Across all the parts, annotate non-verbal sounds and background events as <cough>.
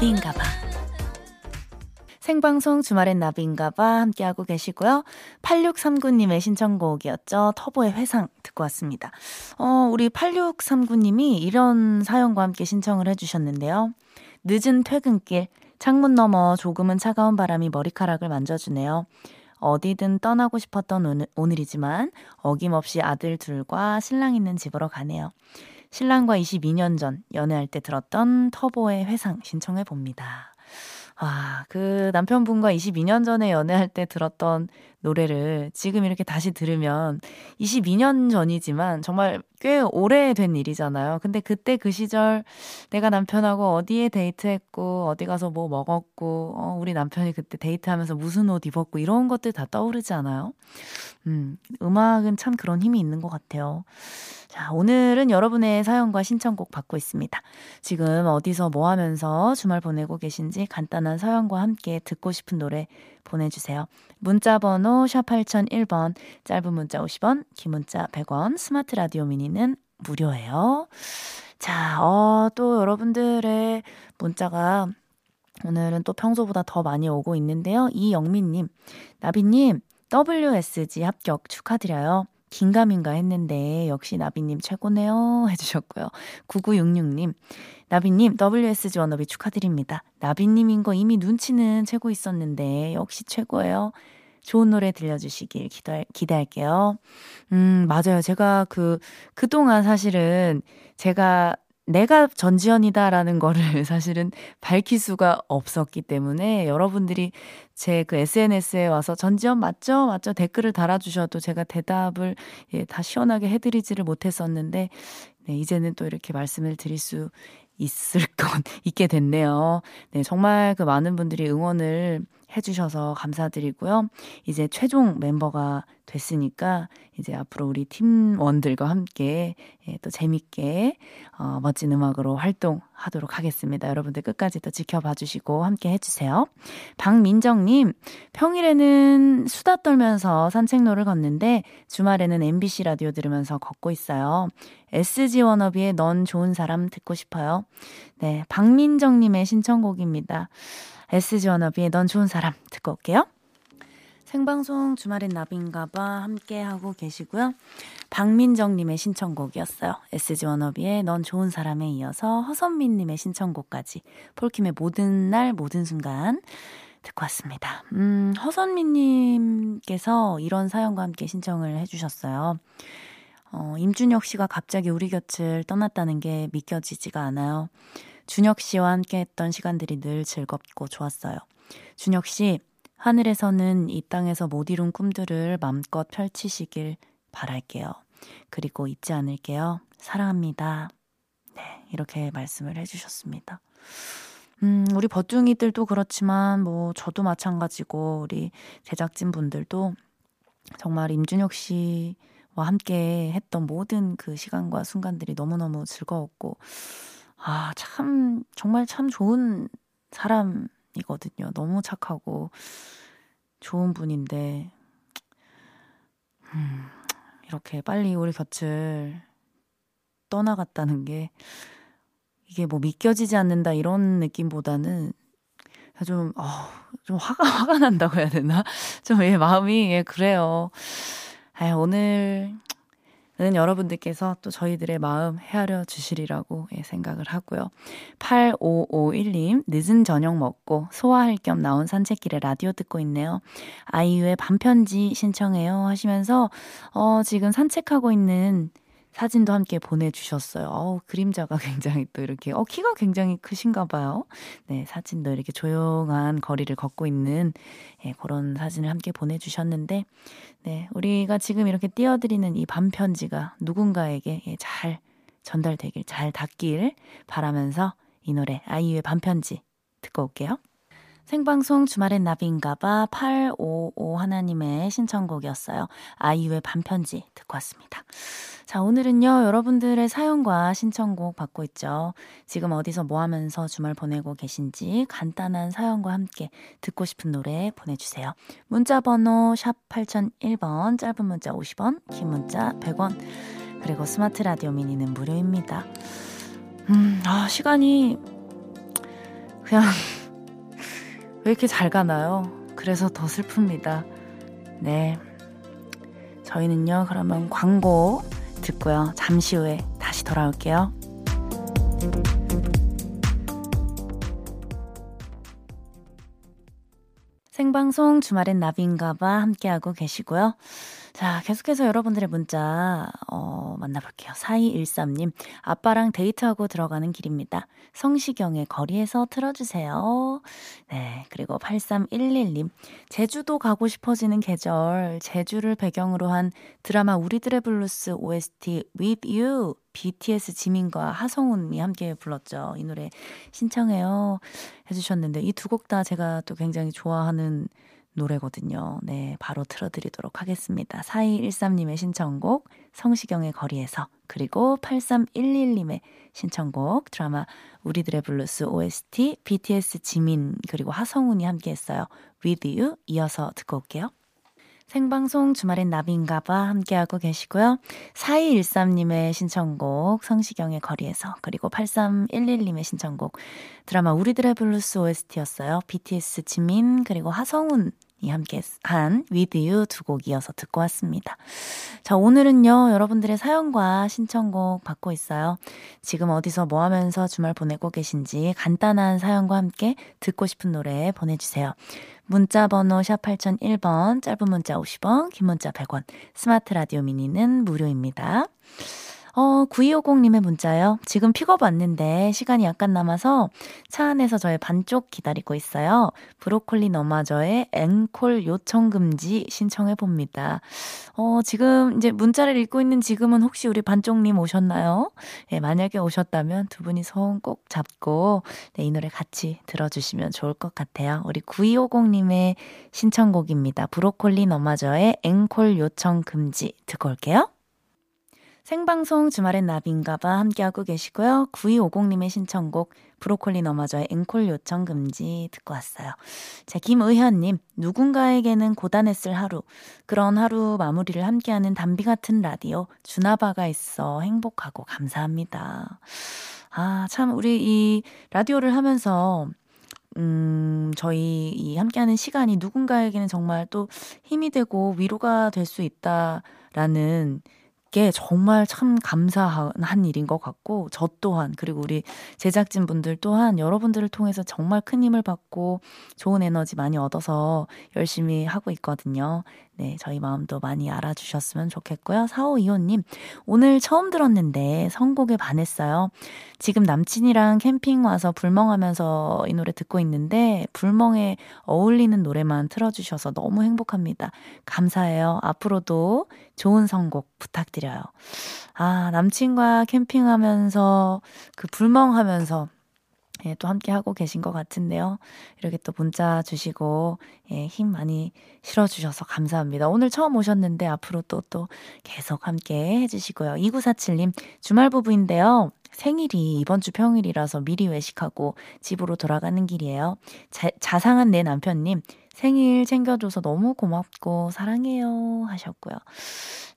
나비인가 봐. 생방송 주말엔 나비인가 봐 함께하고 계시고요. 8639님의 신청곡이었죠. 터보의 회상 듣고 왔습니다. 어, 우리 8639님이 이런 사연과 함께 신청을 해주셨는데요. 늦은 퇴근길, 창문 너머 조금은 차가운 바람이 머리카락을 만져주네요. 어디든 떠나고 싶었던 오늘, 오늘이지만 어김없이 아들 둘과 신랑 있는 집으로 가네요. 신랑과 22년 전 연애할 때 들었던 터보의 회상 신청해 봅니다. 아, 그 남편분과 22년 전에 연애할 때 들었던 노래를 지금 이렇게 다시 들으면 22년 전이지만 정말 꽤 오래된 일이잖아요. 근데 그때 그 시절 내가 남편하고 어디에 데이트했고 어디 가서 뭐 먹었고 어, 우리 남편이 그때 데이트하면서 무슨 옷 입었고 이런 것들 다 떠오르지 않아요? 음, 음악은 참 그런 힘이 있는 것 같아요. 자, 오늘은 여러분의 사연과 신청곡 받고 있습니다. 지금 어디서 뭐 하면서 주말 보내고 계신지 간단한 사연과 함께 듣고 싶은 노래 보내주세요. 문자 번호 샵 8001번, 짧은 문자 50원, 긴 문자 100원, 스마트 라디오 미니는 무료예요. 자, 어, 또 여러분들의 문자가 오늘은 또 평소보다 더 많이 오고 있는데요. 이영민님, 나비님, WSG 합격 축하드려요. 긴가민가 했는데 역시 나비님 최고네요 <laughs> 해주셨고요. 9966님 나비님 WSG 워너비 축하드립니다. 나비님인 거 이미 눈치는 채고 있었는데 역시 최고예요. 좋은 노래 들려주시길 기대, 기대할게요. 음, 맞아요. 제가 그, 그동안 사실은 제가 내가 전지현이다라는 거를 <laughs> 사실은 밝힐 수가 없었기 때문에 여러분들이 제 그 SNS에 와서 전지현 맞죠? 맞죠? 댓글을 달아주셔도 제가 대답을 예, 다 시원하게 해드리지를 못했었는데 네, 이제는 또 이렇게 말씀을 드릴 수 있을 <laughs> 건 있게 됐네요. 네, 정말 그 많은 분들이 응원을 해주셔서 감사드리고요. 이제 최종 멤버가 됐으니까 이제 앞으로 우리 팀원들과 함께 예, 또 재밌게 어, 멋진 음악으로 활동하도록 하겠습니다. 여러분들 끝까지 또 지켜봐 주시고 함께 해주세요. 박민정님, 평일에는 수다 떨면서 산책로를 걷는데 주말에는 MBC 라디오 들으면서 걷고 있어요. SG 워너비의 넌 좋은 사람 듣고 싶어요. 네, 박민정님의 신청곡입니다. SG 워너비의 넌 좋은 사람 듣고 올게요. 생방송 주말엔 나비인가봐 함께하고 계시고요. 박민정님의 신청곡이었어요. SG 워너비의 넌 좋은 사람에 이어서 허선민님의 신청곡까지 폴킴의 모든 날 모든 순간 듣고 왔습니다. 음, 허선민님께서 이런 사연과 함께 신청을 해주셨어요. 어, 임준혁 씨가 갑자기 우리 곁을 떠났다는 게 믿겨지지가 않아요. 준혁 씨와 함께 했던 시간들이 늘 즐겁고 좋았어요. 준혁 씨, 하늘에서는 이 땅에서 못 이룬 꿈들을 맘껏 펼치시길 바랄게요. 그리고 잊지 않을게요. 사랑합니다. 네, 이렇게 말씀을 해주셨습니다. 음, 우리 버둥이들도 그렇지만, 뭐, 저도 마찬가지고, 우리 제작진 분들도 정말 임준혁 씨와 함께 했던 모든 그 시간과 순간들이 너무너무 즐거웠고, 아, 참, 정말 참 좋은 사람이거든요. 너무 착하고 좋은 분인데, 음, 이렇게 빨리 우리 곁을 떠나갔다는 게, 이게 뭐 믿겨지지 않는다 이런 느낌보다는 좀, 어, 좀 화가, 화가 <laughs> 난다고 해야 되나? <laughs> 좀, 예, 마음이, 예, 그래요. 아 오늘 는 여러분들께서 또 저희들의 마음 헤아려 주시리라고 예, 생각을 하고요. 8551님, 늦은 저녁 먹고 소화할 겸 나온 산책길에 라디오 듣고 있네요. 아이유의 반편지 신청해요 하시면서, 어, 지금 산책하고 있는 사진도 함께 보내주셨어요. 어우, 그림자가 <laughs> 굉장히 또 이렇게, 어, 키가 굉장히 크신가 봐요. 네, 사진도 이렇게 조용한 거리를 걷고 있는, 예, 그런 사진을 함께 보내주셨는데, 네, 우리가 지금 이렇게 띄워드리는 이 반편지가 누군가에게 예, 잘 전달되길, 잘 닿길 바라면서 이 노래, 아이유의 반편지 듣고 올게요. 생방송 주말엔 나비인가봐 855 하나님의 신청곡이었어요. 아이유의 반편지 듣고 왔습니다. 자, 오늘은요, 여러분들의 사연과 신청곡 받고 있죠. 지금 어디서 뭐 하면서 주말 보내고 계신지 간단한 사연과 함께 듣고 싶은 노래 보내주세요. 문자 번호 샵 8001번, 짧은 문자 50원, 긴 문자 100원, 그리고 스마트 라디오 미니는 무료입니다. 음, 아, 시간이 그냥 왜 이렇게 잘 가나요? 그래서 더 슬픕니다. 네. 저희는요, 그러면 광고 듣고요. 잠시 후에 다시 돌아올게요. 생방송 주말엔 나비인가봐 함께하고 계시고요. 자, 계속해서 여러분들의 문자, 어, 만나볼게요. 4213님, 아빠랑 데이트하고 들어가는 길입니다. 성시경의 거리에서 틀어주세요. 네, 그리고 8311님, 제주도 가고 싶어지는 계절, 제주를 배경으로 한 드라마 우리들의 블루스 OST With You, BTS 지민과 하성운이 함께 불렀죠. 이 노래 신청해요. 해주셨는데, 이 두 곡 다 제가 또 굉장히 좋아하는 노래거든요. 네, 바로 틀어드리도록 하겠습니다. 4213님의 신청곡, 성시경의 거리에서, 그리고 8311님의 신청곡, 드라마 우리들의 블루스 OST, BTS 지민, 그리고 하성운이 함께 했어요. With You 이어서 듣고 올게요. 생방송 주말엔 나비인가봐 함께하고 계시고요. 4213님의 신청곡 성시경의 거리에서 그리고 8311님의 신청곡 드라마 우리들의 블루스 OST였어요. BTS 지민 그리고 하성운 이 함께 한 With You 두 곡 이어서 듣고 왔습니다. 자, 오늘은요, 여러분들의 사연과 신청곡 받고 있어요. 지금 어디서 뭐 하면서 주말 보내고 계신지 간단한 사연과 함께 듣고 싶은 노래 보내주세요. 문자 번호 샵 8001번, 짧은 문자 50원, 긴 문자 100원, 스마트 라디오 미니는 무료입니다. 어, 9250님의 문자요. 지금 픽업 왔는데 시간이 약간 남아서 차 안에서 저의 반쪽 기다리고 있어요. 브로콜리 너마저의 앵콜 요청 금지 신청해 봅니다. 어, 지금 이제 문자를 읽고 있는 지금은 혹시 우리 반쪽님 오셨나요? 예, 만약에 오셨다면 두 분이 손 꼭 잡고 네, 이 노래 같이 들어주시면 좋을 것 같아요. 우리 9250님의 신청곡입니다. 브로콜리 너마저의 앵콜 요청 금지 듣고 올게요. 생방송 주말엔 나비인가봐 함께하고 계시고요. 9250님의 신청곡 브로콜리 너마저의 앵콜 요청 금지 듣고 왔어요. 자, 김의현님, 누군가에게는 고단했을 하루. 그런 하루 마무리를 함께하는 담비 같은 라디오, 주나바가 있어 행복하고 감사합니다. 아, 참, 우리 이 라디오를 하면서 음, 저희 이 함께하는 시간이 누군가에게는 정말 또 힘이 되고 위로가 될 수 있다라는 게 정말 참 감사한 일인 것 같고, 저 또한, 그리고 우리 제작진 분들 또한 여러분들을 통해서 정말 큰 힘을 받고 좋은 에너지 많이 얻어서 열심히 하고 있거든요. 네, 저희 마음도 많이 알아주셨으면 좋겠고요. 4525님, 오늘 처음 들었는데 선곡에 반했어요. 지금 남친이랑 캠핑 와서 불멍하면서 이 노래 듣고 있는데, 불멍에 어울리는 노래만 틀어주셔서 너무 행복합니다. 감사해요. 앞으로도 좋은 선곡 부탁 드려요. 아, 남친과 캠핑하면서, 그 불멍하면서, 예, 또 함께 하고 계신 것 같은데요. 이렇게 또 문자 주시고, 예, 힘 많이 실어주셔서 감사합니다. 오늘 처음 오셨는데 앞으로 또, 또 계속 함께 해주시고요. 2947님, 주말 부부인데요. 생일이 이번 주 평일이라서 미리 외식하고 집으로 돌아가는 길이에요. 자, 자상한 내 남편님, 생일 챙겨줘서 너무 고맙고 사랑해요 하셨고요.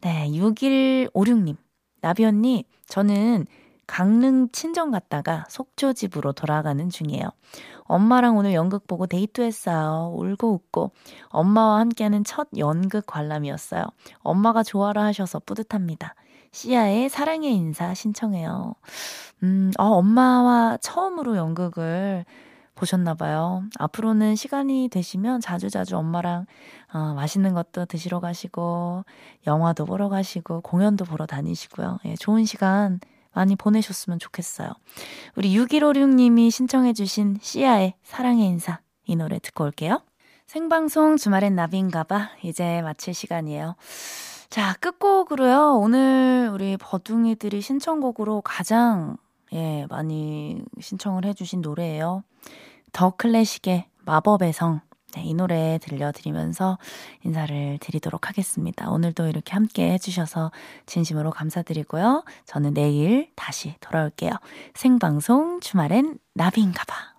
네, 6156님, 나비 언니, 저는 강릉 친정 갔다가 속초 집으로 돌아가는 중이에요. 엄마랑 오늘 연극 보고 데이트했어요. 울고 웃고. 엄마와 함께하는 첫 연극 관람이었어요. 엄마가 좋아라 하셔서 뿌듯합니다. 시아의 사랑의 인사 신청해요. 음, 어, 엄마와 처음으로 연극을 보셨나봐요. 앞으로는 시간이 되시면 자주자주 엄마랑 어, 맛있는 것도 드시러 가시고, 영화도 보러 가시고, 공연도 보러 다니시고요. 예, 좋은 시간 많이 보내셨으면 좋겠어요. 우리 6156님이 신청해주신 시아의 사랑의 인사 이 노래 듣고 올게요. 생방송 주말엔 나비인가봐 이제 마칠 시간이에요. 자, 끝곡으로요. 오늘 우리 버둥이들이 신청곡으로 가장 예, 많이 신청을 해주신 노래예요. 더 클래식의 마법의 성. 네, 이 노래 들려드리면서 인사를 드리도록 하겠습니다. 오늘도 이렇게 함께 해주셔서 진심으로 감사드리고요. 저는 내일 다시 돌아올게요. 생방송 주말엔 나비인가봐.